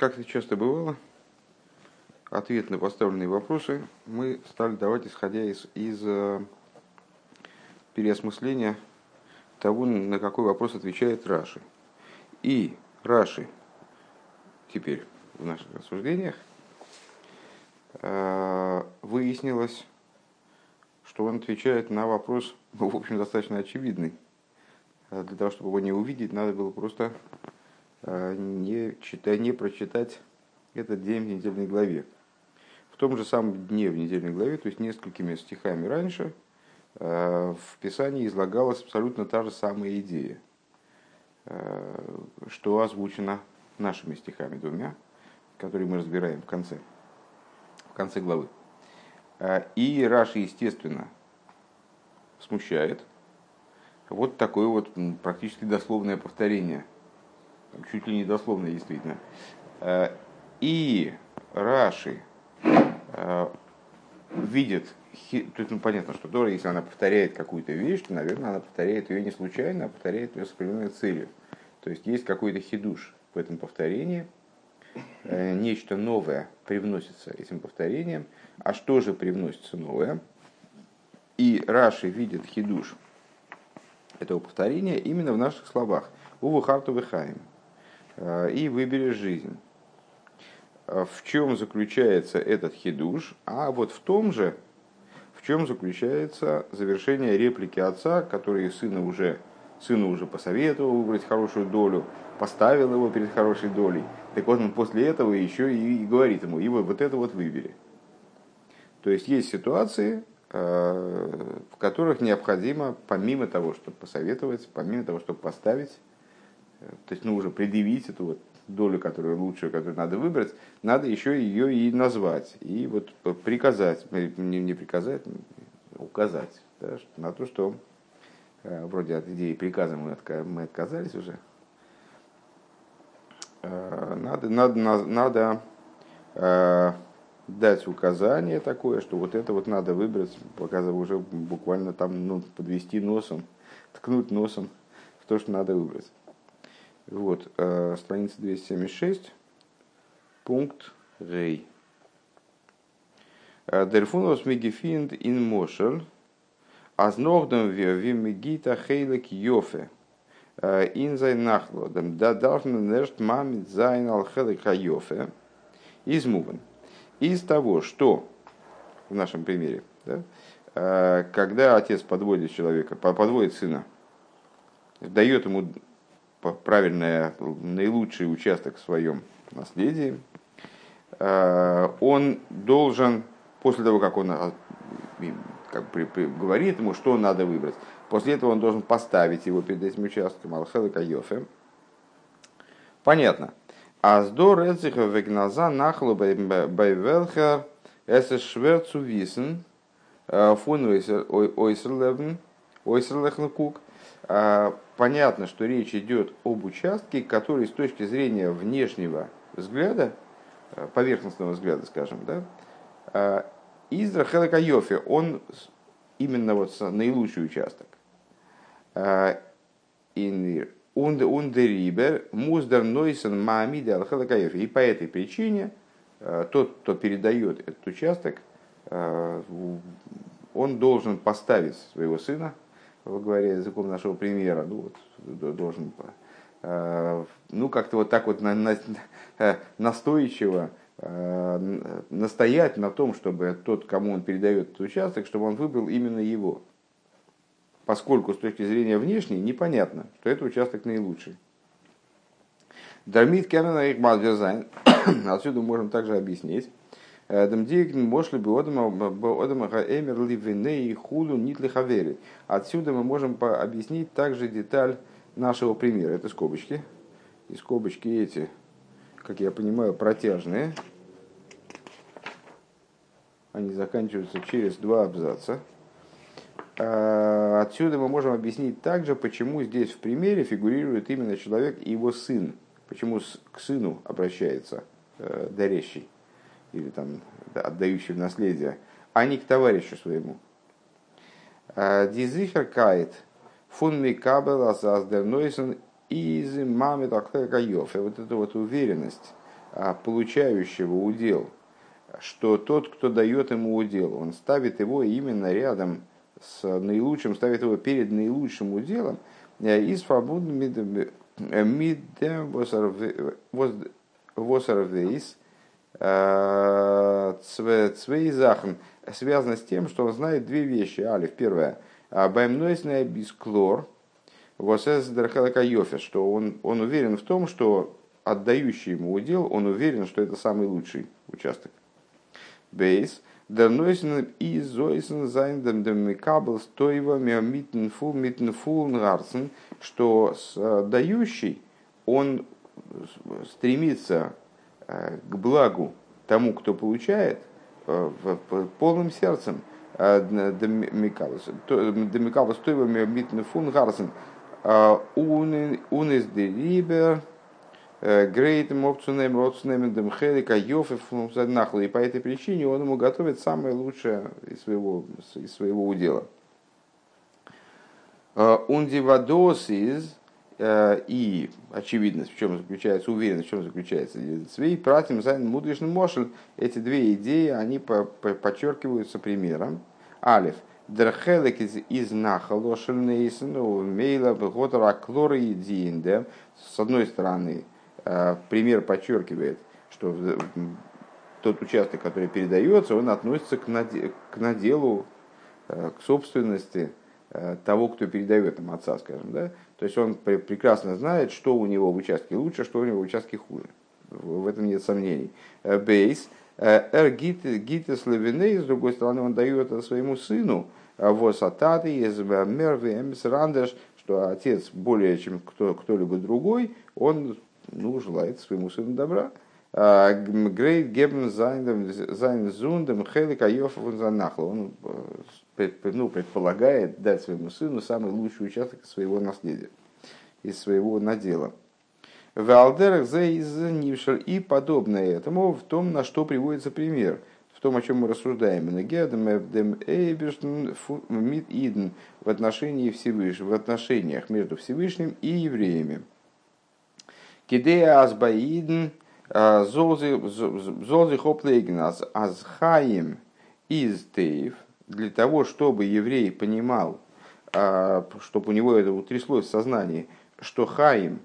как это часто бывало, ответ на поставленные вопросы мы стали давать, исходя из, из э, переосмысления того, на какой вопрос отвечает Раши. И Раши теперь в наших рассуждениях э, выяснилось, что он отвечает на вопрос, ну, в общем, достаточно очевидный. Для того, чтобы его не увидеть, надо было просто э, не, читать, не прочитать этот день в недельной главе. В том же самом дне в недельной главе, то есть несколькими стихами раньше, э, в Писании излагалась абсолютно та же самая идея, что озвучено нашими стихами двумя, которые мы разбираем в конце, в конце главы. И Раши, естественно, смущает. Вот такое вот практически дословное повторение. Чуть ли не дословное, действительно. А, и Раши а, видит, тут ну, понятно, что Дора, если она повторяет какую-то вещь, то, наверное, она повторяет ее не случайно, а повторяет ее с определенной целью. То есть есть какой-то хидуш в этом повторении, э, нечто новое привносится этим повторением. А что же привносится новое? И Раши видит хидуш этого повторения именно в наших словах. Уву харту вихаем. Э, и выберешь жизнь. Э, в чем заключается этот хидуш? А вот в том же, в чем заключается завершение реплики отца, который сына уже, сыну уже посоветовал выбрать хорошую долю, поставил его перед хорошей долей. Так вот он после этого еще и, говорит ему, и вот, вот это вот выбери. То есть есть ситуации, э, в которых необходимо, помимо того, чтобы посоветовать, помимо того, чтобы поставить, то есть ну, уже предъявить эту вот долю, которую лучшую, которую надо выбрать, надо еще ее и назвать, и вот приказать, не, не приказать, указать да, на то, что э, вроде от идеи приказа мы отказались уже, Э, надо, надо, надо э, дать указание такое, что вот это вот надо выбрать, показывая уже буквально там ну, подвести носом, ткнуть носом в то, что надо выбрать. Вот, э, страница 276, пункт Рей. Дерфунос мигефинд ин мошель, аз ногдем вимигита хейлек йофе. Ин зайн нахлодом. Да должен нершт мамит зайн алхелы хайофе. Измуван. Из того, что в нашем примере, да, э, когда отец подводит человека, подводит сына, дает ему правильный, наилучший участок в своем наследии, э, он должен, после того, как он а, как при, при, говорит ему, что надо выбрать, После этого он должен поставить его перед этим участком Алхелы Кайофе. Понятно. Аздор Эциха Вегназа Нахлу Байвелхер Эсе Шверцу Висен э, Фун Ойсерлевен Ойсерлехнкук. Э, понятно, что речь идет об участке, который с точки зрения внешнего взгляда, э, поверхностного взгляда, скажем, да, из Рахелакайофе, он именно вот наилучший участок. Ундерибер муздер нойсен маамиде алхалакаев. И по этой причине э, тот, кто передает этот участок, э, он должен поставить своего сына, говоря языком нашего примера, ну вот, должен э, ну как-то вот так вот на, на, настойчиво настоять на том, чтобы тот, кому он передает этот участок, чтобы он выбрал именно его поскольку с точки зрения внешней непонятно, что это участок наилучший. דערמיט קען מען אויך מבאר זיין. Отсюда можем также объяснить. Отсюда мы можем объяснить также деталь нашего примера. Это скобочки. И скобочки эти, как я понимаю, протяжные. Они заканчиваются через два абзаца. А, отсюда мы можем объяснить также, почему здесь в примере фигурирует именно человек и его сын. Почему к сыну обращается э, дарящий или там отдающий в наследие, а не к товарищу своему. А, Дизихер кайт фун микабел азаздернойсен из мамет Вот эта вот уверенность а, получающего удел, что тот, кто дает ему удел, он ставит его именно рядом с наилучшим, ставит его перед наилучшим уделом, э, из свободным восарвейс цвейзахн связано с тем, что он знает две вещи. Алиф, первое. Баймнойсная бисклор, что он, он уверен в том, что отдающий ему удел, он уверен, что это самый лучший участок. Бейс. Дернойсен и зойсен зайндем демикабл стоева митнфул митнфул нгарсен, что дающий, он стремится к благу тому, кто получает, э, полным сердцем. Э, Демикабл стоева митнфул нгарсен. Унес де рибер Грейтем опцунем родственным хелика Йофев нахлы. И по этой причине он ему готовит самое лучшее из своего, из своего удела. Ундивадос из и очевидность, в чем заключается, уверенность, в чем заключается. Свей пратим зайн мудришный мошель. Эти две идеи, они подчеркиваются примером. Алиф. Дерхелек из, из нахалошельнейсен, мейла, готора, клора и С одной стороны, Э, пример подчеркивает, что тот участок, который передается, он относится к наделу, э, к собственности э, того, кто передает им отца, скажем. Да? То есть он прекрасно знает, что у него в участке лучше, что у него в участке хуже. В этом нет сомнений. Бейс. Эр гитес левиней, с другой стороны, он дает это своему сыну, восататы из мервы рандеш, что отец более чем кто, кто-либо другой, он ну, желает своему сыну добра. גרייט געבן זיין זון דעם חלק היפה פון זיין נחלה. Он э, ну, предполагает дать своему сыну самый лучший участок своего наследия, из своего надела. ועל דרך נמשל и подобное этому в том, на что приводится пример, в том, о чем мы рассуждаем. В отношении Всевышнего, в отношениях между Всевышним и евреями. Кидея азбаиден золзи хоплейген азхаим из тейв, для того, чтобы еврей понимал, а, чтобы у него это утряслось в сознании, что хаим,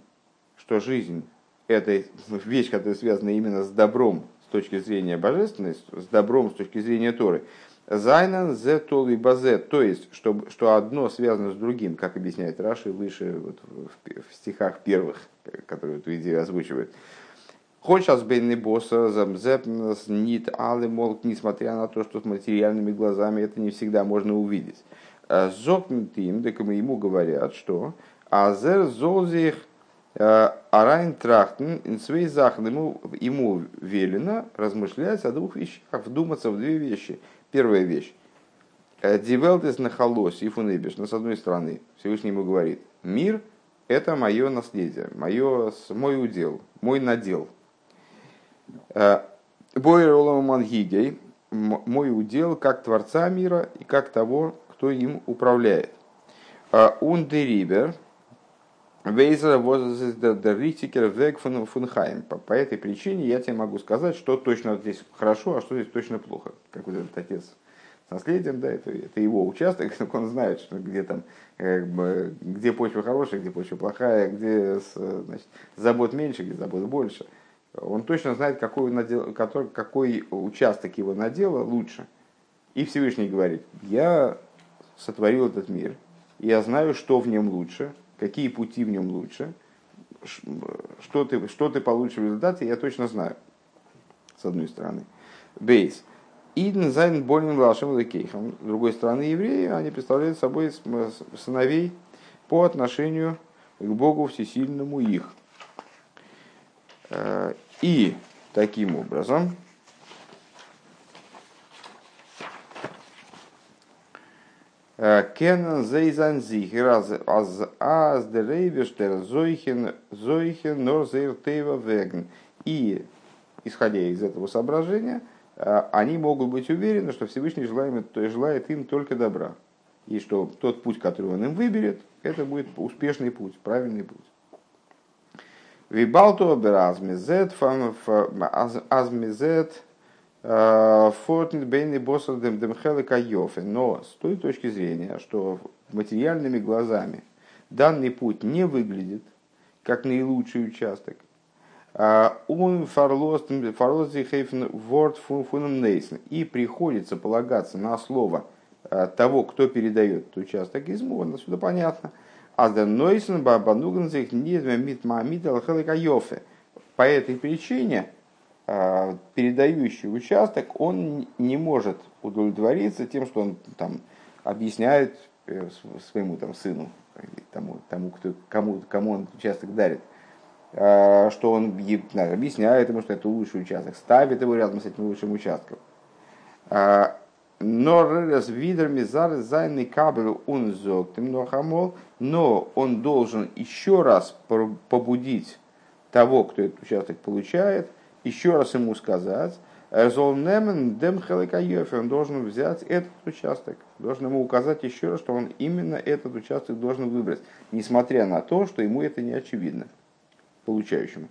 что жизнь, это вещь, которая связана именно с добром с точки зрения божественности, с добром с точки зрения Торы. Зайнан зе толи базе, то есть, что, что одно связано с другим, как объясняет Раши выше вот, в, в стихах первых, которые эту идею озвучивает. Хочешь бейный замзепнас, нит, алы, мол, несмотря на то, что с материальными глазами это не всегда можно увидеть. Э, Зокнутым, так ему говорят, что Азер зозих э, Арайн Трахтен, инсвей ему, ему велено размышлять о двух вещах, вдуматься в две вещи – Первая вещь. Э, Дивелтес нахалос и фунебиш. Но с одной стороны, Всевышний ему говорит, мир – это мое наследие, мое, мой удел, мой надел. Э, Бойер мангигей – мой удел как Творца мира и как того, кто им управляет. Ундерибер – Вейзера Ритикер Вег Фунхайм. По этой причине я тебе могу сказать, что точно здесь хорошо, а что здесь точно плохо. Как вот этот отец с наследием, да, это, это его участок, он знает, что где там, как бы, где почва хорошая, где почва плохая, где значит, забот меньше, где забот больше. Он точно знает, какой, надел, какой, какой участок его надела лучше. И Всевышний говорит, я сотворил этот мир, я знаю, что в нем лучше, какие пути в нем лучше, что ты, что ты получишь в результате, я точно знаю, с одной стороны. בית. אידן זיינען בנים לה' אלקיכם. С другой стороны, евреи, они представляют собой сыновей по отношению к Богу Всесильному их. Э, и таким образом, Кенен зейзан зихер аз аз де рейбештер зойхен зойхен норзейр тейва веген. И, исходя из этого соображения, они могут быть уверены, что Всевышний желает, желает им только добра. И что тот путь, который он им выберет, это будет успешный путь, правильный путь. Вибалту азмизет азмизет фортнит бейни босса демхелы кайофе. Но с той точки зрения, что материальными глазами данный путь не выглядит как наилучший участок, он фарлози хейфен ворд фуном нейсен. И приходится полагаться на слово того, кто передает этот участок из отсюда понятно – Азден Нойсен Бабануган их мит Маамид Алхаликайофе. По этой причине а, передающий участок, он не может удовлетвориться тем, что он там объясняет э, своему там, сыну, тому, тому кто, кому, кому он участок дарит, а, что он объясняет ему, что это лучший участок, ставит его рядом с этим лучшим участком. Но он должен еще раз побудить того, кто этот участок получает, еще раз ему сказать, он должен взять этот участок, должен ему указать еще раз, что он именно этот участок должен выбрать, несмотря на то, что ему это не очевидно, получающему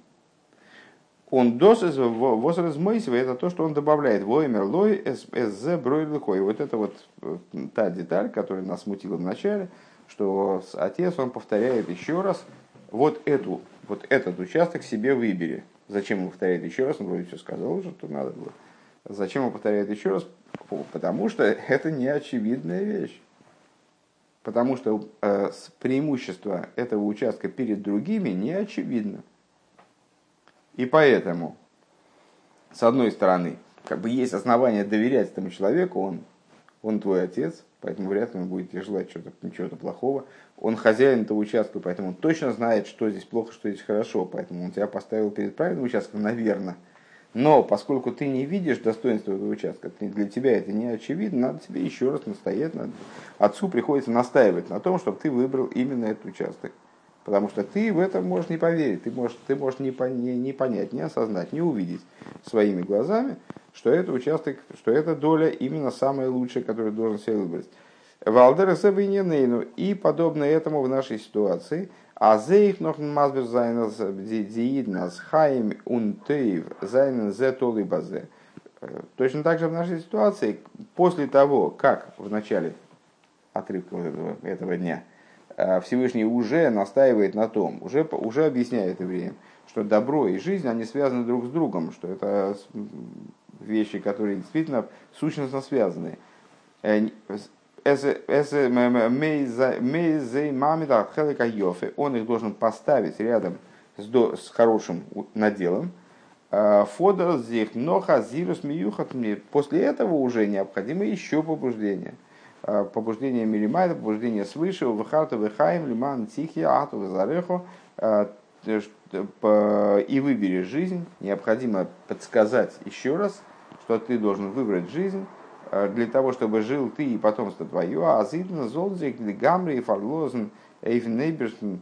он досыз возраст Мойсева, это то, что он добавляет. Воймер лой сз бройлыхой. Вот это вот э, та деталь, которая нас смутила в начале, что отец, он повторяет еще раз, вот, эту, вот этот участок себе выбери. Зачем он повторяет еще раз? Он вроде все сказал уже, что надо было. Зачем он повторяет еще раз? Потому что это не очевидная вещь. Потому что э, преимущество этого участка перед другими не очевидно. И поэтому, с одной стороны, как бы есть основания доверять этому человеку, он, он твой отец, поэтому вряд ли он будет тебе желать чего-то, чего-то плохого. Он хозяин этого участка, поэтому он точно знает, что здесь плохо, что здесь хорошо, поэтому он тебя поставил перед правильным участком, наверное. Но поскольку ты не видишь достоинства этого участка, для тебя это не очевидно, надо тебе еще раз настоять. Надо. Отцу приходится настаивать на том, чтобы ты выбрал именно этот участок. Потому что ты в это можешь не поверить, ты можешь, ты можешь не, не, не понять, не осознать, не увидеть своими глазами, что это участок, что это доля именно самая лучшая, которую должен себе выбрать. Валдер Себейненейну и подобно этому в нашей ситуации. А зейх noch мазбер зайнас дииднас хайм унтейв зайнен зе базе. Точно так же в нашей ситуации, после того, как в начале отрывка этого, этого дня – Всевышний уже настаивает на том, уже, уже объясняет евреям, что добро и жизнь, они связаны друг с другом, что это вещи, которые действительно сущностно связаны. Э, Он их должен поставить рядом с, с хорошим наделом. Э, Фодор зих ноха зирус миюхат После этого уже необходимо еще побуждение – Э, побуждение Милимайда, побуждение свыше, Вахарта Вехаим, Лиман, Тихи, Ату, Зареху, э, и выбери жизнь, необходимо подсказать еще раз, что ты должен выбрать жизнь э, для того, чтобы жил ты и потомство твое, а зидна золдзик, гамри, фарлозен, эйфнейберштен,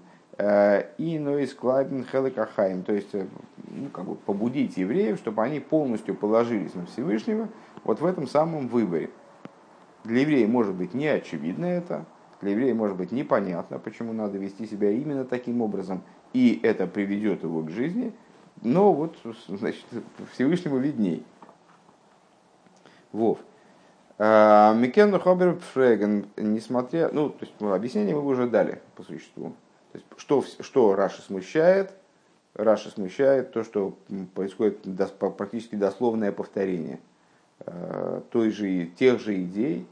и нойс клайбен хелекахаим, то есть ну, как бы побудить евреев, чтобы они полностью положились на Всевышнего вот в этом самом выборе. Для еврея может быть не очевидно это, для еврея может быть непонятно, почему надо вести себя именно таким образом, и это приведет его к жизни, но вот значит, Всевышнему видней. Вов. А, Микен Хобер Фреген, несмотря, ну, то есть объяснение мы уже дали по существу. То есть, что, что Раши смущает? Раши смущает то, что происходит практически дословное повторение а, той же, тех же идей,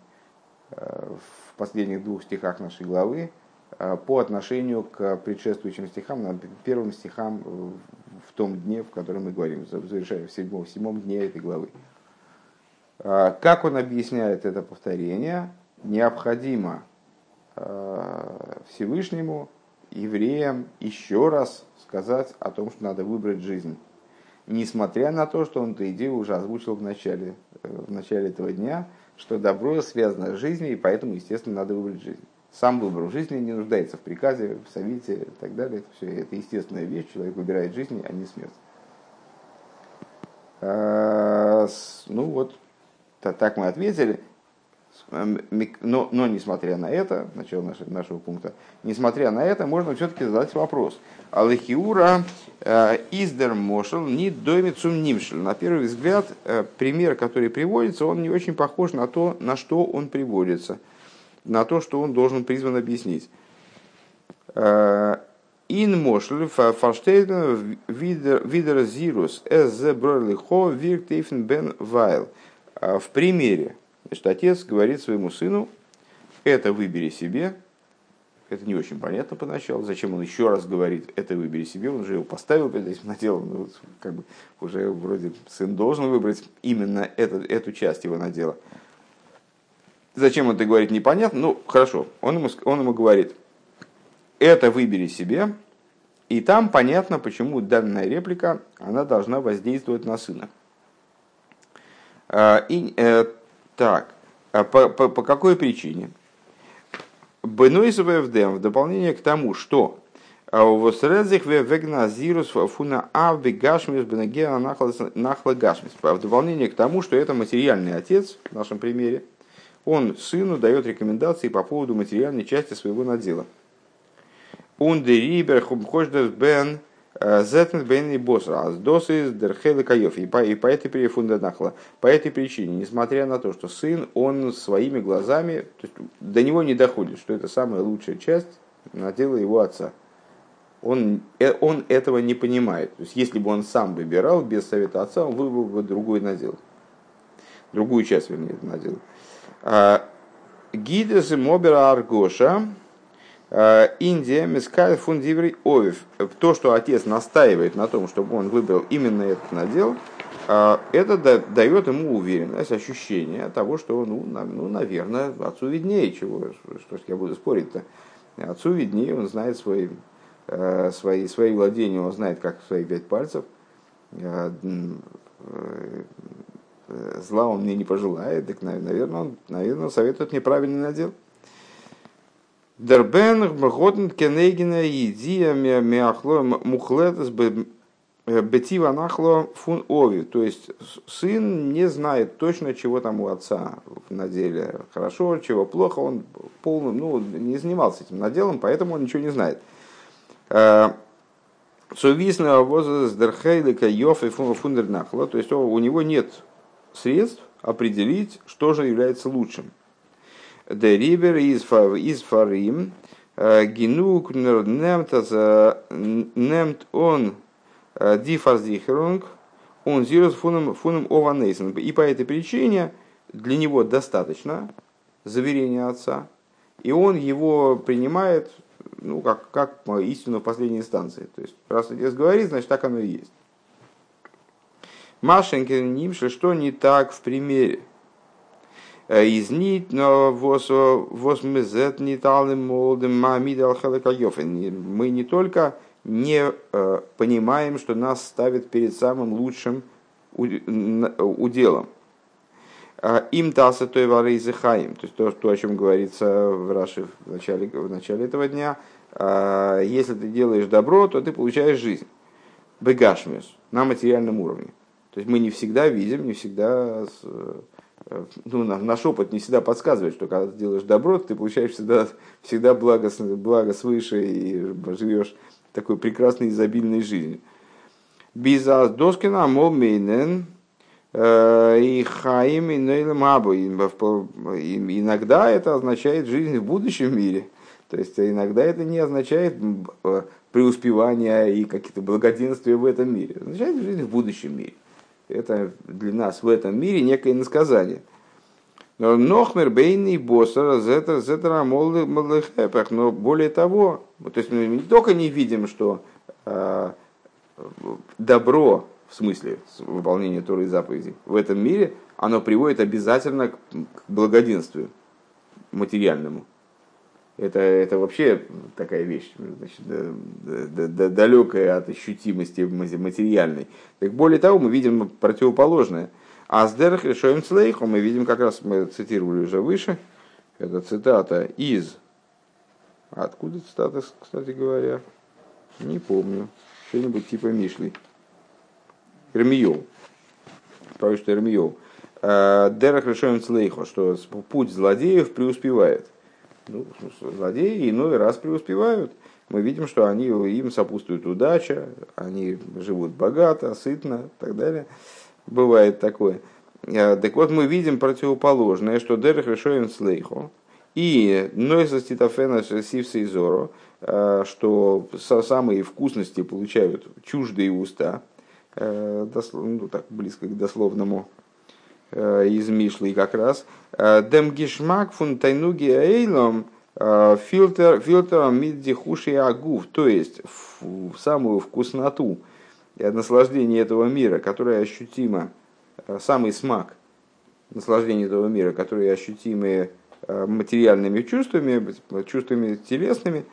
в последних двух стихах нашей главы э, по отношению к предшествующим стихам, первым стихам в том дне, в котором мы говорим, завершая в седьмом, в седьмом дне этой главы. Э, как он объясняет это повторение? Необходимо э, Всевышнему, евреям еще раз сказать о том, что надо выбрать жизнь. Несмотря на то, что он эту идею уже озвучил в начале, в начале этого дня – что добро связано с жизнью, и поэтому, естественно, надо выбрать жизнь. Сам выбор в жизни не нуждается в приказе, в совете и так далее. Это все это естественная вещь. Человек выбирает жизнь, а не смерть. А, ну вот, так мы ответили. Но, но несмотря на это, начало нашего, нашего пункта, несмотря на это, можно все-таки задать вопрос. Аллахиура издер мошел не домицум нимшел. На первый взгляд, пример, который приводится, он не очень похож на то, на что он приводится, на то, что он должен призван объяснить. Ин мошл фарштейден видер зирус эс зе бройлихо бен вайл. В примере, значит, отец говорит своему сыну, это выбери себе, это не очень понятно поначалу, зачем он еще раз говорит, это выбери себе, он уже его поставил перед этим наделом, ну, как бы уже вроде сын должен выбрать именно эту, эту часть его надела. Зачем он это говорит, непонятно, ну хорошо, он ему, он ему говорит, это выбери себе, и там понятно, почему данная реплика, она должна воздействовать на сына. А, и, э, так, а по, по, по какой причине? Бенойсовая в дополнение к тому, что а фуна авби гашмис нахла гашмис. В дополнение к тому, что это материальный отец, в нашем примере, он сыну дает рекомендации по поводу материальной части своего надела. Ундерибер хумхождер бен э, зетнет бен и босра, а досы дерхелы каев. И по, и по этой нахла. По этой причине, несмотря на то, что сын, он своими глазами, то есть до него не доходит, что это самая лучшая часть надела его отца. Он, э, он этого не понимает. То есть, если бы он сам выбирал без совета отца, он выбрал бы другой надел. Другую часть, вернее, надел. А, Гидес и Мобера Аргоша, Индия, Мискаль, Фундиври, Овив. То, что отец настаивает на том, чтобы он выбрал именно этот надел, э, это дает ему уверенность, ощущение того, что, ну, ну наверное, отцу виднее, чего, что я буду спорить-то. Отцу виднее, он знает свои, э, свои, свои владения, он знает, как свои пять пальцев. Зла он мне не пожелает, так, наверное, он, наверное, советует мне правильный надел. Дербен Готен Кенегина Миахло Мухлетес Бетива Нахло Фун Ови. То есть сын не знает точно, чего там у отца на деле хорошо, чего плохо. Он полным, ну, не занимался этим наделом, поэтому он ничего не знает. Сувисна возраст Дерхейлика Йоф и Фундернахла. То есть у него нет средств определить, что же является лучшим. Де рибер из фарим э, генук немт он э, дифарзихерунг он зирус фуном фуном ованейсен. И по этой причине для него достаточно заверения отца, и он его принимает ну, как, как истину в последней инстанции. То есть, раз отец говорит, значит, так оно и есть. Машенькин Нимши, что не так в примере? Э, из нит, но возмезет ниталым молодым мамидал Мы не только не э, понимаем, что нас ставят перед самым лучшим уделом. А им таса той вары изыхаем. То есть то, то, о чем говорится в Раши в начале, в начале этого дня. А, если ты делаешь добро, то ты получаешь жизнь. Бегашмис на материальном уровне. То есть мы не всегда видим, не всегда ну, наш опыт не всегда подсказывает, что когда ты делаешь добро, ты получаешь всегда, всегда благо, благо свыше и живешь такой прекрасной изобильной жизнью. Бизас доскина момейнен э, и хаим и. Иногда это означает жизнь в будущем мире. То есть иногда это не означает э, преуспевание и какие-то благоденствия в этом мире. Означает жизнь в будущем мире это для нас в этом мире некое насказание. Нохмер бейный боссер зетер зетер молдыхэпах. Но более того, то есть мы не только не видим, что э, добро, в смысле выполнения Торы и заповедей, в этом мире, оно приводит обязательно к благоденствию материальному. Это, это вообще такая вещь, значит, да, да, далекая от ощутимости материальной. Так более того, мы видим противоположное. А с решаем цлейху мы видим, как раз мы цитировали уже выше, это цитата из... Откуда цитата, кстати говоря? Не помню. Что-нибудь типа Мишли. Эрмиол. Правильно, что Эрмиол. Дерах решаем что путь злодеев преуспевает. Ну, злодеи иной раз преуспевают. Мы видим, что они, им сопутствует удача, они живут богато, сытно и так далее. Бывает такое. Так вот, мы видим противоположное, что Дерах решаем цлейхо, и Нойса Ститофена Сивса и Зоро, что самые вкусности получают чуждые уста, ну, так близко к дословному Э, из Мишлы как раз. Э, Дем гишмак фун тайнуги эйлом э, фильтр фильтром мидди хуши агув, то есть в самую вкусноту и наслаждение этого мира, которое ощутимо, самый смак наслаждения этого мира, которые ощутимы материальными чувствами, чувствами телесными,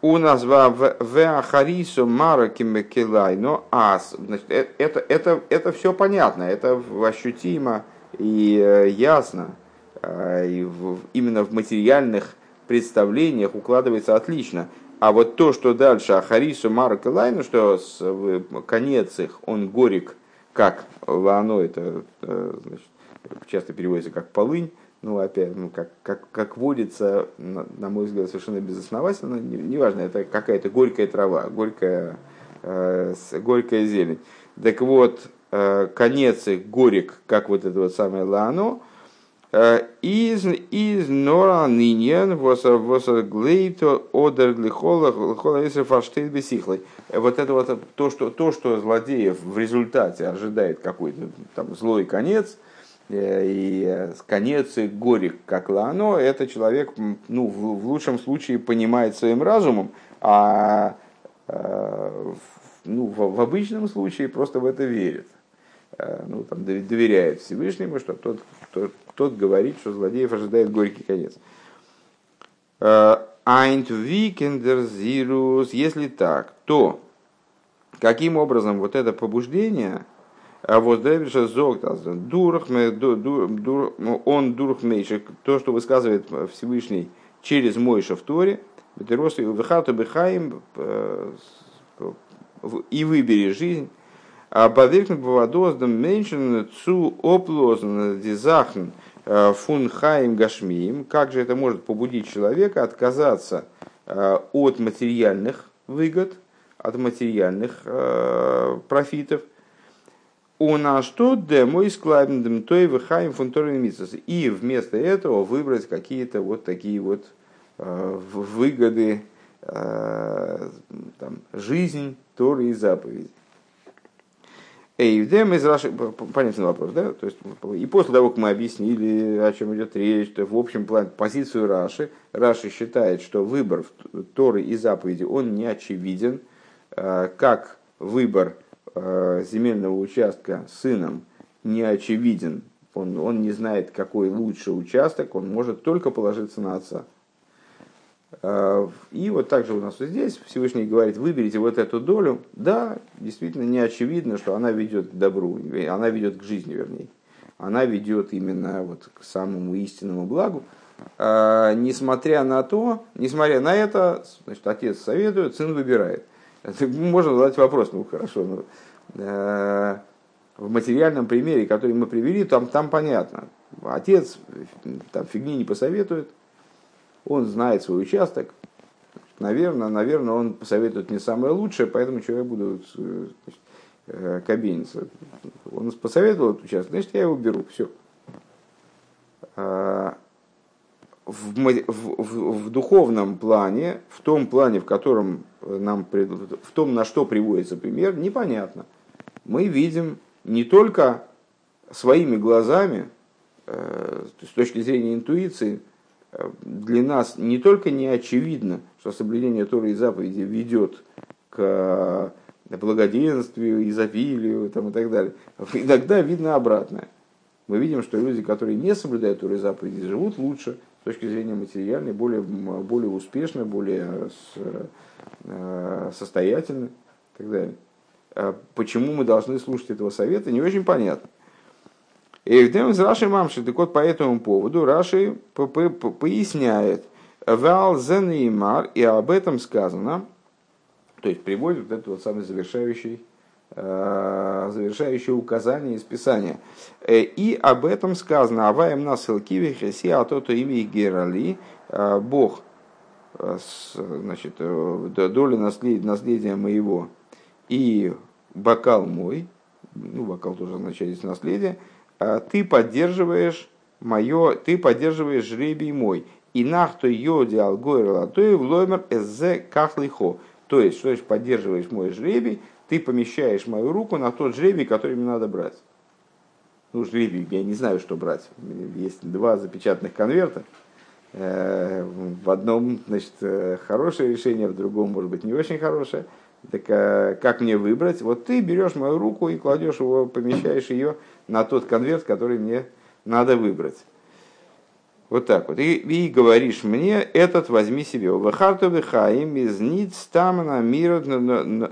у нас в Ахарису Мараким Килайно Ас. Это, это, это все понятно, это ощутимо и э, ясно. А, и в, именно в материальных представлениях укладывается отлично. А вот то, что дальше Ахарису Маракилайну, что с, конец их, он горек, как лано, это э, значит, часто переводится как полынь, ну, опять, ну, как, как, как водится, на, на мой взгляд, совершенно безосновательно, неважно, не это какая-то горькая трава, горькая, э, горькая зелень. Так вот, э, конец их горек, как вот это вот самое лано, э, из из нора ниньен восоглейто одер если фаштейт бесихлой. Вот это вот то, что, то, что злодеев в результате ожидает какой-то там злой конец – Э, и э, конец и горек, как לענה, это человек ну, в, лучшем случае понимает своим разумом, а э, ну, в, обычном случае просто в это верит. Ну, там, доверяет Всевышнему, что тот, тот, тот говорит, что злодеев ожидает горький конец. היינט ווי קען דער חידוש, если так, то каким образом вот это побуждение – а вот Дэвиша зог, он дурхмейшик, то, что высказывает Всевышний через Мойша в Торе, э, и выбери жизнь, а поверхнут поводоздам меньшин цу оплозн дизахн э, фун хаим гашмием, как же это может побудить человека отказаться э, от материальных выгод, от материальных профитов – у нас что мой склабендем той выхаем фунторин И вместо этого выбрать какие-то вот такие вот э, выгоды, э, там, жизнь, Торы и заповеди. Эйвдем из Раши, понятный вопрос, да? То есть, и после того, как мы объяснили, о чем идет речь, то в общем плане позицию Раши, Раши считает, что выбор Торы и заповеди, он не очевиден, э, как выбор земельного участка сыном не очевиден, он, он не знает, какой лучший участок, он может только положиться на отца. Э, и вот также у нас вот здесь Всевышний говорит, выберите вот эту долю. Да, действительно не очевидно, что она ведет к добру, она ведет к жизни, вернее. Она ведет именно вот к самому истинному благу. А, несмотря на то, несмотря на это, значит, отец советует, сын выбирает. Можно задать вопрос, ну хорошо, ну, Э, в материальном примере, который мы привели, там, там понятно. Отец там фигни не посоветует, он знает свой участок. Наверное, наверное, он посоветует не самое лучшее, поэтому что я буду значит, э, кабиниться. Он посоветовал этот участок, значит, я его беру, все. Э, в, в, в, духовном плане, в том плане, в котором нам, в том, на что приводится пример, непонятно мы видим не только своими глазами, э, с точки зрения интуиции, э, для нас не только не очевидно, что соблюдение Торы и заповеди ведет к благоденствию, изобилию там, и так далее. Иногда видно обратное. Мы видим, что люди, которые не соблюдают Торы и заповеди, живут лучше с точки зрения материальной, более, более успешно, более э, состоятельно и так далее. А почему мы должны слушать этого совета, не очень понятно. И с Раши Мамши, так вот по этому поводу Раши поясняет, Вал и об этом сказано, то есть приводит вот этот вот самый завершающий, э, завершающее указание из Писания. И об этом сказано, аваем насыл киви хеси, а то то имя Герали, Бог, значит, доля наследия моего и бокал мой, ну, бокал тоже означает здесь наследие, ты поддерживаешь мое, ты поддерживаешь жребий мой. И нахто йоди алгойр латой влоймер эзе кахлихо. То есть, что значит поддерживаешь мой жребий, ты помещаешь мою руку на тот жребий, который мне надо брать. Ну, жребий, я не знаю, что брать. Есть два запечатанных конверта. Э, в одном, значит, э, хорошее решение, в другом, может быть, не очень хорошее. Так э, как мне выбрать? Вот ты берешь мою руку и кладешь его, помещаешь ее на тот конверт, который мне надо выбрать. Вот так вот. И, и говоришь мне, этот возьми себе. Вахарту вихаим из ниц тамана мира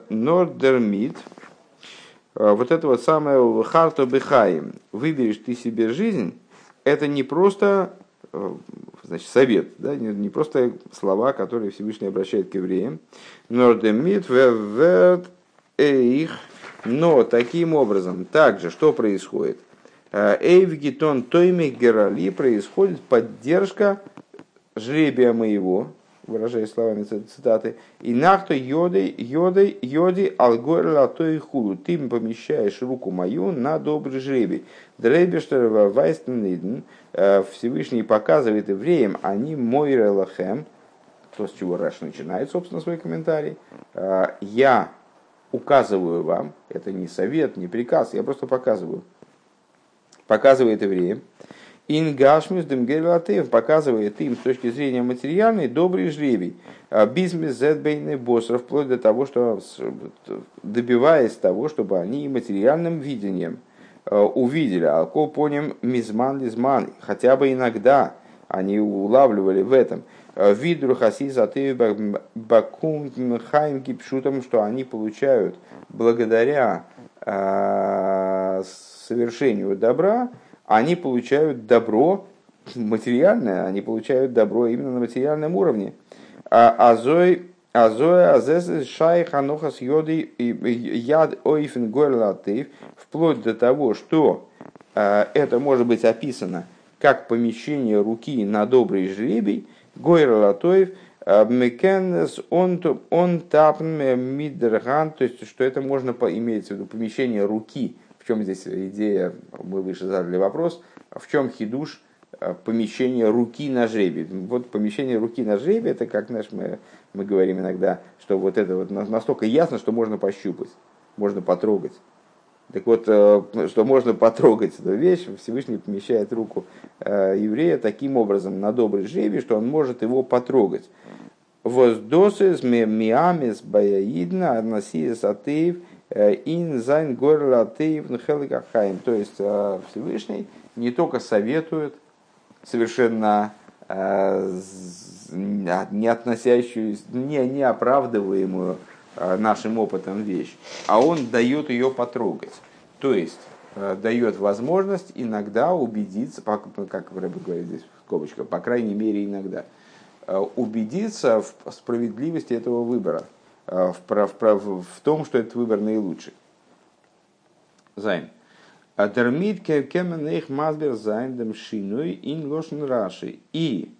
нордермит. А, вот это вот самое вахарту бихаим. Выберешь ты себе жизнь. Это не просто э, значит, совет, да, не, не просто слова, которые Всевышний обращает к евреям. Нордемит верт эйх. Но таким образом, также, что происходит? Эйвгитон Тойми Герали происходит поддержка жребия моего, выражая словами цитаты, и нахто йодой, йодой, йоди алгор латой хулу. Ты помещаешь руку мою на добрый жребий. Дрейбештер вайстениден э, Всевышний показывает евреям, они мой релахем, то, с чего Раш начинает, собственно, свой комментарий. «Э, я указываю вам, это не совет, не приказ, я просто показываю – показывает евреям. Ингашмис демгелатеев показывает им с точки зрения материальной добрый жребий. А Бизнес зетбейны боссов, вплоть до того, что добиваясь того, чтобы они материальным видением а, увидели, а поним мизман лизман, хотя бы иногда они улавливали в этом а, видру хаси бакум хайм кипшутам, что они получают благодаря совершению добра, они получают добро материальное, они получают добро именно на материальном уровне. А азой Азоя азес шай ханохас йоды яд ойфен горлатыв, вплоть до того, что э, это может быть описано как помещение руки на добрый жребий, горлатоев, э, мекенес он он тапн мидерган, то есть что это можно иметь в виду помещение руки в чем здесь идея, мы выше задали вопрос, в чем хидуш э, помещение руки на жребий. Вот помещение руки на жребий, это как знаешь, мы, мы говорим иногда, что вот это вот настолько ясно, что можно пощупать, можно потрогать. Так вот, э, что можно потрогать эту вещь, Всевышний помещает руку э, еврея таким образом на добрый жребий, что он может его потрогать. Воздосыз миамис баяидна анасиес атеев – Ин зайн горла хайм. То есть э, Всевышний не только советует совершенно э, не относящуюся, не, не оправдываемую э, нашим опытом вещь, а он дает ее потрогать. То есть дает возможность иногда убедиться, как Рэбби говорит здесь в скобочках, по крайней мере иногда, убедиться в справедливости этого выбора – Э, в, в, в том, что этот выбор наилучший. זיין. דערמיט קען מען אויך מסביר זיין דעם שינוי אין לשון רש״י. И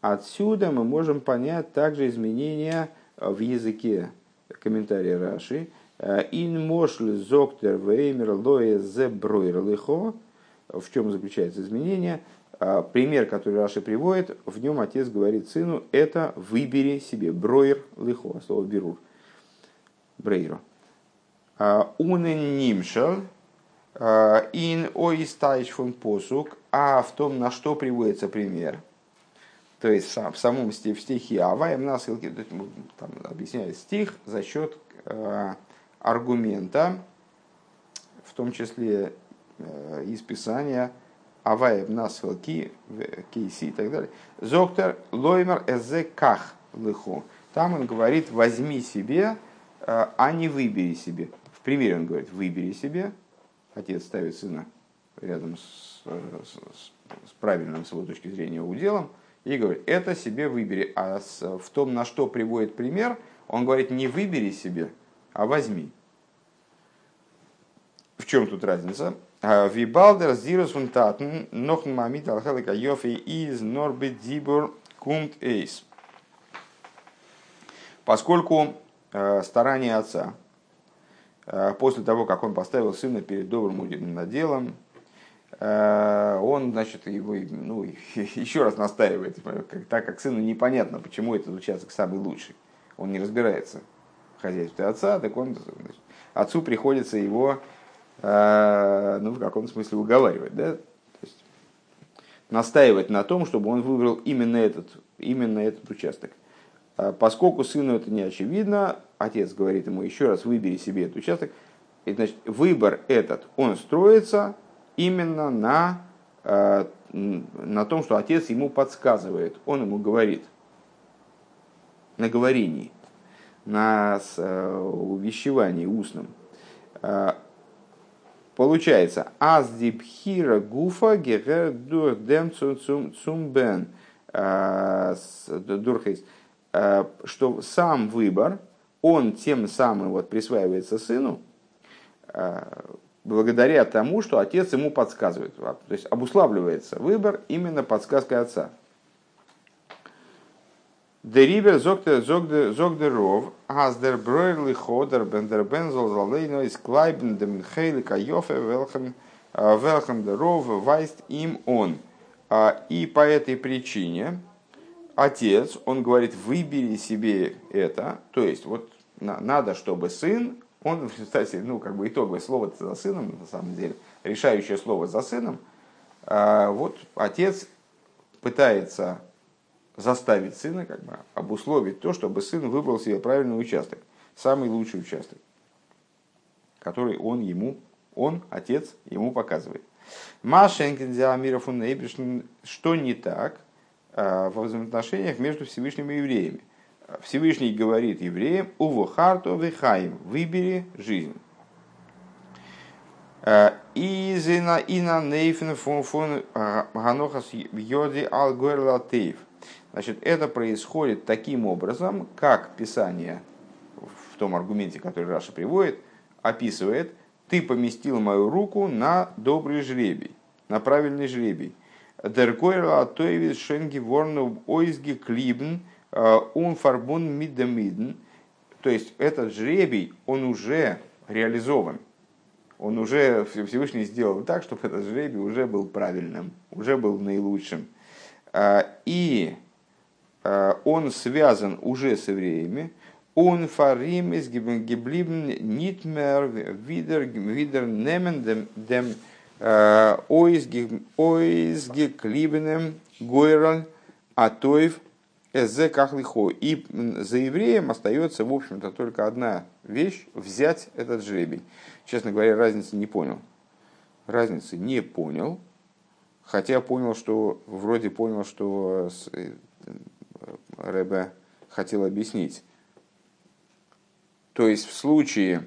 отсюда мы можем понять также изменения в языке комментария Раши. Э, ин мошль зоктер веймер лоэ зе бройр лихо. В чем заключается изменение? Э, пример, который Раши приводит, в нем отец говорит сыну, это выбери себе ברור לך, слово בירור брейру. А, Унен нимшел а, ин оистайч фон посук, а в том, на что приводится пример. То есть в самом в стихе Аваем нас там объясняет стих за счет э, аргумента, в том числе э, из Писания Аваем нас кейси и так далее. Зоктор лоймер эзе ках лыху. Там он говорит, возьми себе Э, а не выбери себе. В примере он говорит, выбери себе. Отец ставит сына рядом с, с, с правильным, с его точки зрения, уделом, и говорит, это себе выбери. А в том, на что приводит пример, он говорит, не выбери себе, а возьми. В чем тут разница? Вибалдер зирус фунтатн нох мамит алхалика йофи из норбит дибур кумт эйс. Поскольку э, старание отца, э, после того, как он поставил сына перед добрым делом, он, значит, его, ну, еще раз настаивает, так как сыну непонятно, почему этот участок самый лучший. Он не разбирается в хозяйстве отца, так он, значит, отцу приходится его, ну, в каком-то смысле уговаривать, да? То есть, настаивать на том, чтобы он выбрал именно этот, именно этот участок. А поскольку сыну это не очевидно, отец говорит ему еще раз, выбери себе этот участок. И, значит, выбор этот, он строится именно на, э, на том, что отец ему подсказывает, он ему говорит. На говорении, на э, увещевании устном. Э, получается, аздибхира гуфа гегер дур дем цумбен дурхейс. Что сам выбор, он тем самым вот присваивается сыну, благодаря тому, что отец ему подсказывает. То есть обуславливается выбор именно подсказкой отца. Дерибер зогдеров, аздер бройрли ходер бендер бензол залейно из клайбен дем хейлика йофе велхем э, деров вайст им он. И по этой причине, отец, он говорит, выбери себе это, то есть вот надо, чтобы сын, он, кстати, ну, как бы итоговое слово за сыном, на самом деле, решающее слово за сыном, а вот отец пытается заставить сына, как бы обусловить то, чтобы сын выбрал себе правильный участок, самый лучший участок, который он ему, он, отец, ему показывает. Машенкин Диамиров что не так – Э, во взаимоотношениях между Всевышним и евреями. Всевышний говорит евреям, «Уво харту вихаим» – «Выбери жизнь». Э, Изина ина нейфен фун э, ганохас йоди ал тейф. Значит, это происходит таким образом, как Писание в том аргументе, который Раша приводит, описывает, ты поместил мою руку на добрый жребий, на правильный жребий. Деркойра Атоевис Шенги Ворну Ойзги Клибн Ун Фарбун Миддемидн. То есть этот жребий, он уже реализован. Он уже Всевышний сделал так, чтобы этот жребий уже был правильным, уже был наилучшим. И он связан уже с евреями. Он фарим из нитмер видер видер немен дем Ойзги клибенем гойран атоев эзе кахлихо. И за евреем остается, в общем-то, только одна вещь – взять этот жребий. Честно говоря, разницы не понял. Разницы не понял, хотя понял, что, вроде понял, что э, Рэбе хотел объяснить. То есть в случае,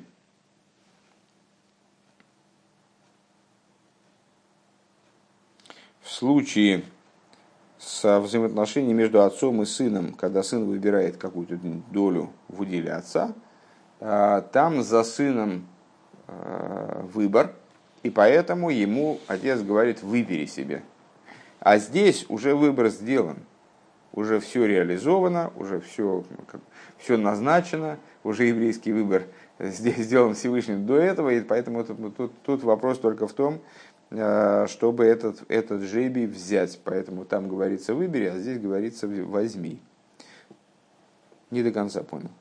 в случае со взаимоотношениями между отцом и сыном, когда сын выбирает какую-то долю в уделе отца, а, там за сыном а, выбор, и поэтому ему отец говорит, выбери себе. А здесь уже выбор сделан, уже все реализовано, уже все, все назначено, уже еврейский выбор здесь сделан Всевышним до этого, и поэтому тут, тут, тут вопрос только в том, чтобы этот, этот жребий взять. Поэтому там говорится выбери, а здесь говорится возьми. Не до конца понял.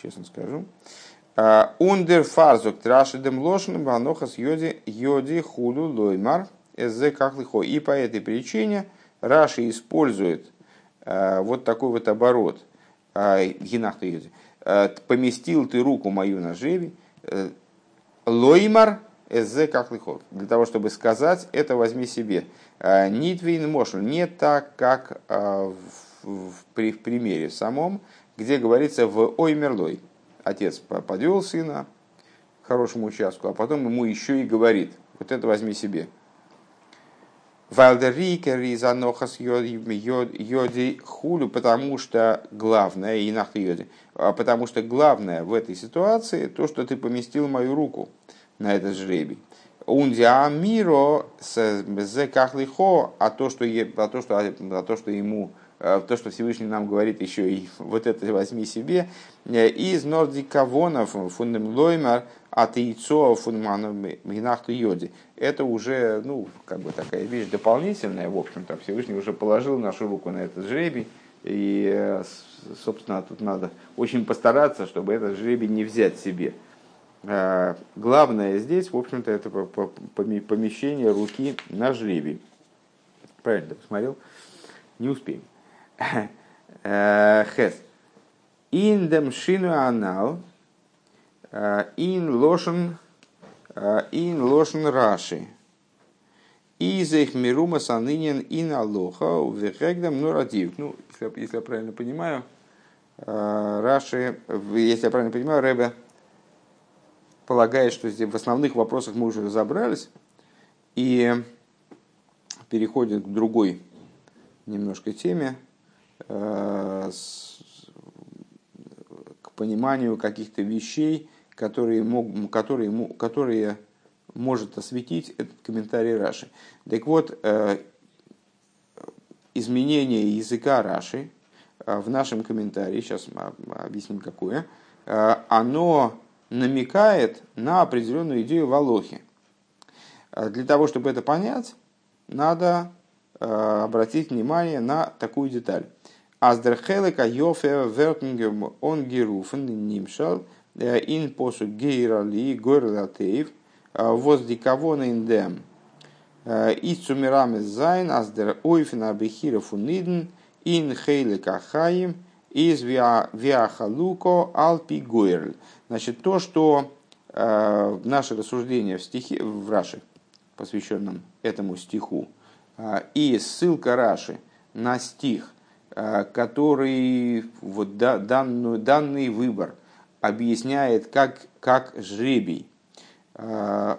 Честно скажу. Ундер фарзок трашидем лошен банохас йоди йоди худу лоймар эзе кахлихо. И по этой причине Раши использует э, вот такой вот оборот. Гинахта йоди. Э, поместил ты руку мою на жребий. Лоймар Эзе как лихов. Для того, чтобы сказать, это возьми себе. А, Нитвин мошл. Не так, как а, в, при, в примере самом, где говорится в ой мерлой. Отец подвел сына к хорошему участку, а потом ему еще и говорит, вот это возьми себе. йоди хулю, потому что главное, и йоди, потому что главное в этой ситуации то, что ты поместил мою руку на этот жребий. Ундиа миро кахлихо, а то, что, а то, что, а то, что ему Э, то, что Всевышний нам говорит еще и вот это возьми себе, э, из нордикавонов фундам лоймар от яйцо фундаманахту йоди. Это уже, ну, как бы такая вещь дополнительная, в общем-то, Всевышний уже положил нашу руку на этот жребий, и, э, собственно, тут надо очень постараться, чтобы этот жребий не взять себе. Главное здесь, в общем-то, это помещение руки на жребий. Правильно, ты посмотрел? Не успеем. Э, Хес. Ин дем шину анал, э, ин лошен, э, ин лошен раши. Из их мирума санынин ин алоха вехегдам нурадив. Ну, если я правильно понимаю, Раши, если я правильно понимаю, Рэбе полагает, что здесь в основных вопросах мы уже разобрались, и переходит к другой немножко теме, Э, к пониманию каких-то вещей, которые, мог, которые, которые может осветить этот комментарий Раши. Так вот, э, изменение языка Раши э, в нашем комментарии, сейчас объясним какое, оно намекает на определенную идею в הלכה. Для того, чтобы это понять, надо обратить внимание на такую деталь. Аздерхелека Йофе Вертингем он геруфен нимшал ин посу гейрали горлатеев воздиковон индем. איז צו מרמז זיין אַז דער אופן הבחירה פון אידן אין חלק החיים из виахалуко алпи гойрль. Значит, то, что э, наше рассуждение в стихе, в Раши, посвященном этому стиху, э, и ссылка Раши на стих, Э, который вот данную, данный выбор объясняет как, как жребий. Э,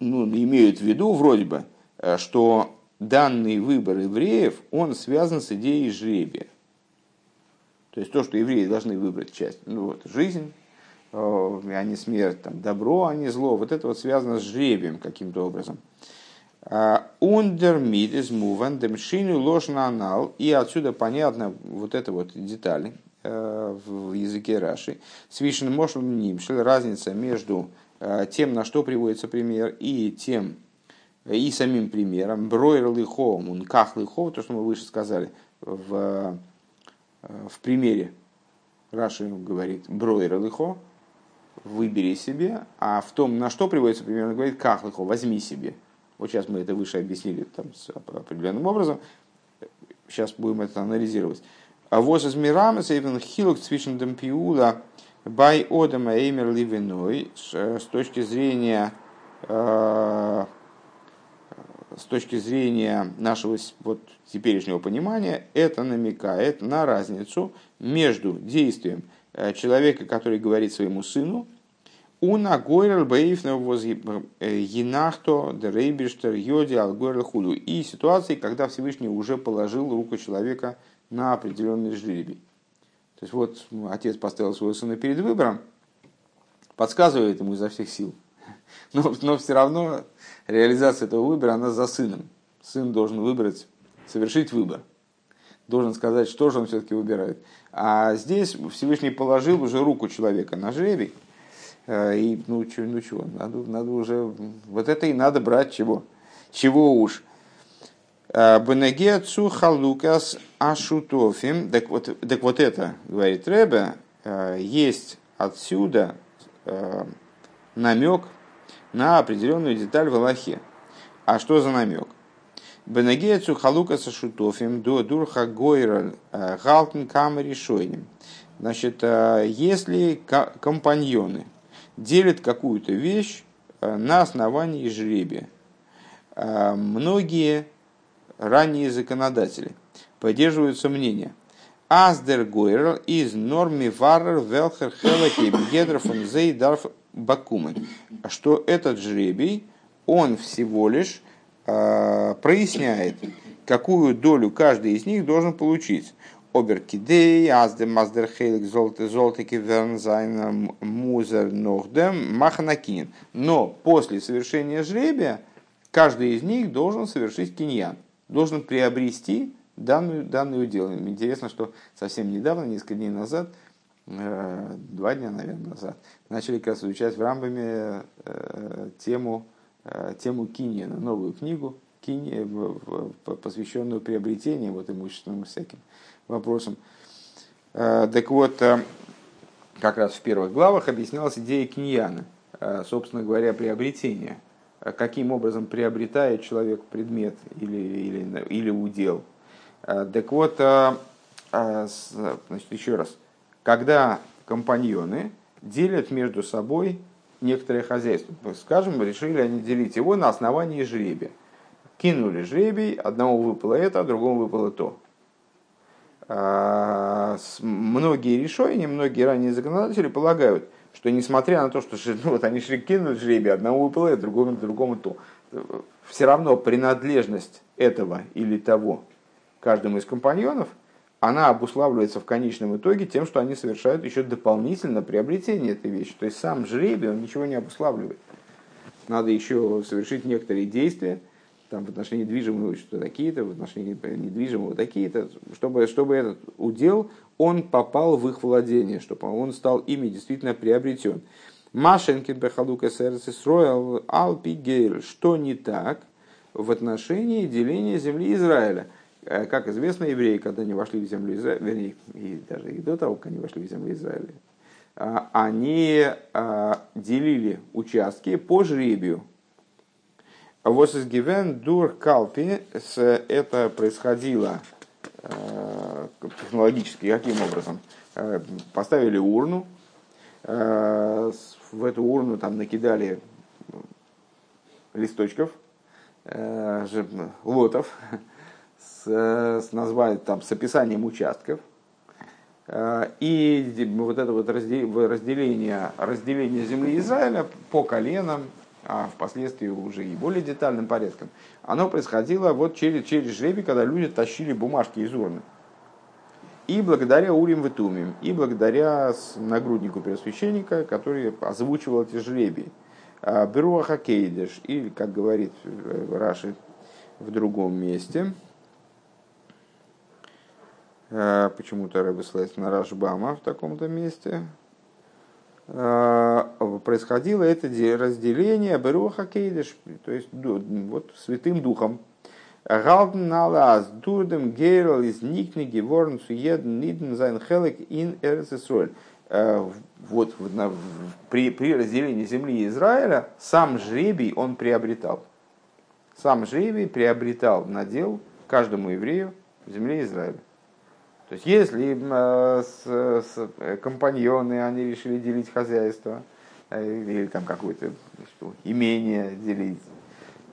ну, имеют в виду вроде бы, э, что данный выбор евреев, он связан с идеей жребия. То есть то, что евреи должны выбрать часть, ну вот, жизнь, а не смерть, там, добро, а не зло, вот это вот связано с жребием каким-то образом. Ундермид из муван демшину ложно анал. И отсюда понятно вот это вот детали э, в языке Раши. Свишен мошлем нимшель. Разница между э, тем, на что приводится пример, и тем, и самим примером. Бройер лихо, мунках лихо, то, что мы выше сказали в, э, в примере. Раши говорит бройер лихо, выбери себе, а в том, на что приводится пример, он говорит ках лихо, возьми себе. Вот сейчас мы это выше объяснили там, определенным образом. Сейчас будем это анализировать. А воз из мирама сейвен хилок цвишен демпиула бай одама эймер ливеной с точки зрения э, с точки зрения нашего вот, теперешнего понимания, это намекает на разницу между действием э, человека, который говорит своему сыну, Уна гойрел бейфна воз енахто дерейбиштер йоди алгойрел худу. И ситуации, когда Всевышний уже положил руку человека на определенный жребий. То есть вот отец поставил своего сына перед выбором, подсказывает ему изо всех сил. Но, но все равно реализация этого выбора, она за сыном. Сын должен выбрать, совершить выбор. Должен сказать, что же он все-таки выбирает. А здесь Всевышний положил уже руку человека на жребий, Э, и ну, чё, ну чего, надо, надо уже, вот это и надо брать чего, чего уж. Э, Бенегецу халукас ашутофим. Так вот, так вот это, говорит Ребе, э, есть отсюда намек на определенную деталь в Аллахе. А что за намек? Бенегецу халукас ашутофим до дурха гойраль галтен камери шойним. Значит, если компаньоны – делит какую-то вещь э, на основании жребия. Э, многие ранние законодатели поддерживаются мнение. Аздер Гойрл из норми варр велхер хелаки гедров зейдарф бакумен. Что этот жребий, он всего лишь э, проясняет, какую долю каждый из них должен получить. Оберкидей, аздем маздер хейлик золотики вернзайн музер нухдем маханакин. Но после совершения жребия каждый из них должен совершить киньян, должен приобрести данную, данный удел. Интересно, что совсем недавно, несколько дней назад, э, два дня, наверное, назад, начали как раз изучать в Рамбаме э, тему, э, тему Киньяна, новую книгу, Кинья, посвященную приобретению вот, имущественным всяким вопросам. Так вот, как раз в первых главах объяснялась идея киньяна, собственно говоря, приобретения. Каким образом приобретает человек предмет или, или, или удел – Э, так вот, э, э, значит, еще раз, когда компаньоны делят между собой некоторое хозяйство, скажем, решили они делить его на основании жребия. Кинули жребий, одному выпало это, а другому выпало то. Многие решения, многие ранние законодатели полагают, что несмотря на то, что ну, вот они шли, кинули жребий, одному выпало это, другому, другому то, все равно принадлежность этого или того каждому из компаньонов, она обуславливается в конечном итоге тем, что они совершают еще дополнительно приобретение этой вещи. То есть сам жребий, он ничего не обуславливает. Надо еще совершить некоторые действия, там, в отношении движимого что такие-то, в отношении недвижимого такие-то, чтобы, чтобы этот удел, он попал в их владение, чтобы он стал ими действительно приобретен. Машенкин Бехалука Сердце Роял Алпи Что не так в отношении деления земли Израиля? Э, как известно, евреи, когда они вошли в землю Израиля, вернее, и даже и до того, как они вошли в землю Израиля, а, они а, делили участки по жребию. Вот из Гивен Дур Калпи это происходило э, технологически каким образом? Э, поставили урну, в эту урну там накидали листочков, лотов, с, с названием, там, с описанием участков. Э, и вот это вот разделение, разделение земли Израиля по коленам, а впоследствии уже и более детальным порядком, оно происходило вот через, через жребий, когда люди тащили бумажки из урны. И благодаря Урим Витумим, и благодаря нагруднику первосвященника, который озвучивал эти жребии. Э, Беруаха Кейдеш, или, как говорит э, Раши в другом месте – Э, почему-то Рэбе ссылается на Рашбама в таком-то месте. Э, происходило это разделение Беруха Кейдеш, то есть вот святым духом. Галден налаз дурдем гейрл из никни геворн суеден ниден зайн хелек ин эрцесроль. Э, вот при, при разделении земли Израиля сам жребий он приобретал. Сам жребий приобретал надел каждому еврею в земле Израиля. То есть, если э, с, с, э, компаньоны, они решили делить хозяйство, э, или там какое-то имение делить,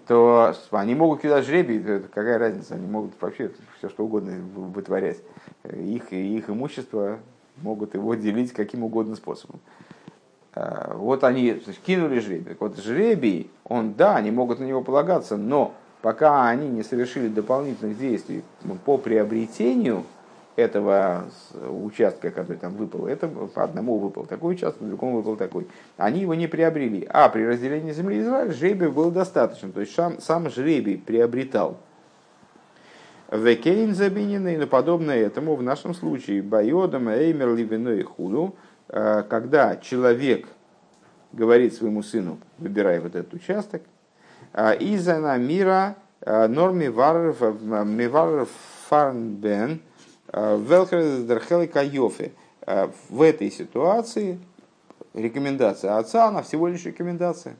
то они могут кидать жребий, какая разница, они могут вообще все что угодно вытворять. Их, их имущество могут его делить каким угодно способом. Вот они есть, кинули жребий. Вот жребий, он, да, они могут на него полагаться, но пока они не совершили дополнительных действий по приобретению этого участка, который там выпал, это по одному выпал такой участок, другому выпал такой. Они его не приобрели. А при разделении земли Израиля жребий был достаточно. То есть сам, сам жребий приобретал. Векейн забиненный, но подобное этому в нашем случае, Байодам, Эймер, Ливиной Худу, э, когда человек говорит своему сыну, выбирай вот этот участок, э, из-за мира э, норми вар фарнбен, Велхердерхелика Йофи. Э, в этой ситуации рекомендация отца, она всего лишь рекомендация.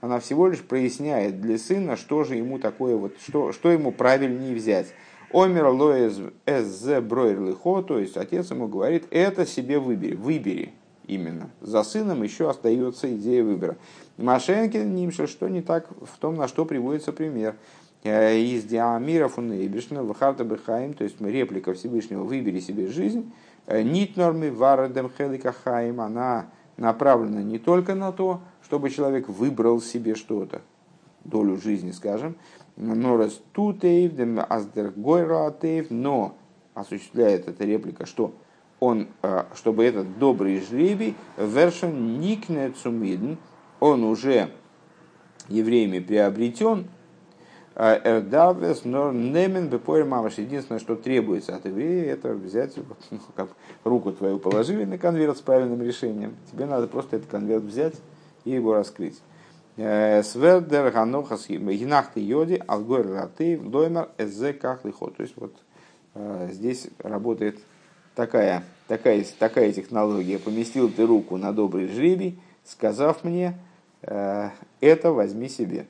Она всего лишь проясняет для сына, что же ему такое, вот, что, что ему правильнее взять. Омер лоэз эз броер лихо, то есть отец ему говорит, это себе выбери, выбери именно. За сыном еще остается идея выбора. Машенкин нимшел, что не так в том, на что приводится пример. Э, из диамиров он Эйбишна, Вахарта Бехаим, то есть реплика Всевышнего «Выбери себе жизнь», э, Нит нормы Варадем Хелика Хаим, она направлена не только на то, чтобы человек выбрал себе что-то, долю жизни, скажем, но растутейв, аздер но осуществляет эта реплика, что он, чтобы этот добрый жребий, вершен никне цумиден, он уже евреями приобретен, Эрдавес, но немен бепоэр мамаш. Единственное, что требуется от еврея, это взять, ну, как руку твою положили на конверт с правильным решением. Тебе надо просто этот конверт взять и его раскрыть. Э, Свердер ганохас гинахты йоди алгор раты доймер эзе кахлихо. То есть вот э, здесь работает такая, такая, такая технология. Поместил ты руку на добрый жребий, сказав мне, э, это возьми себе.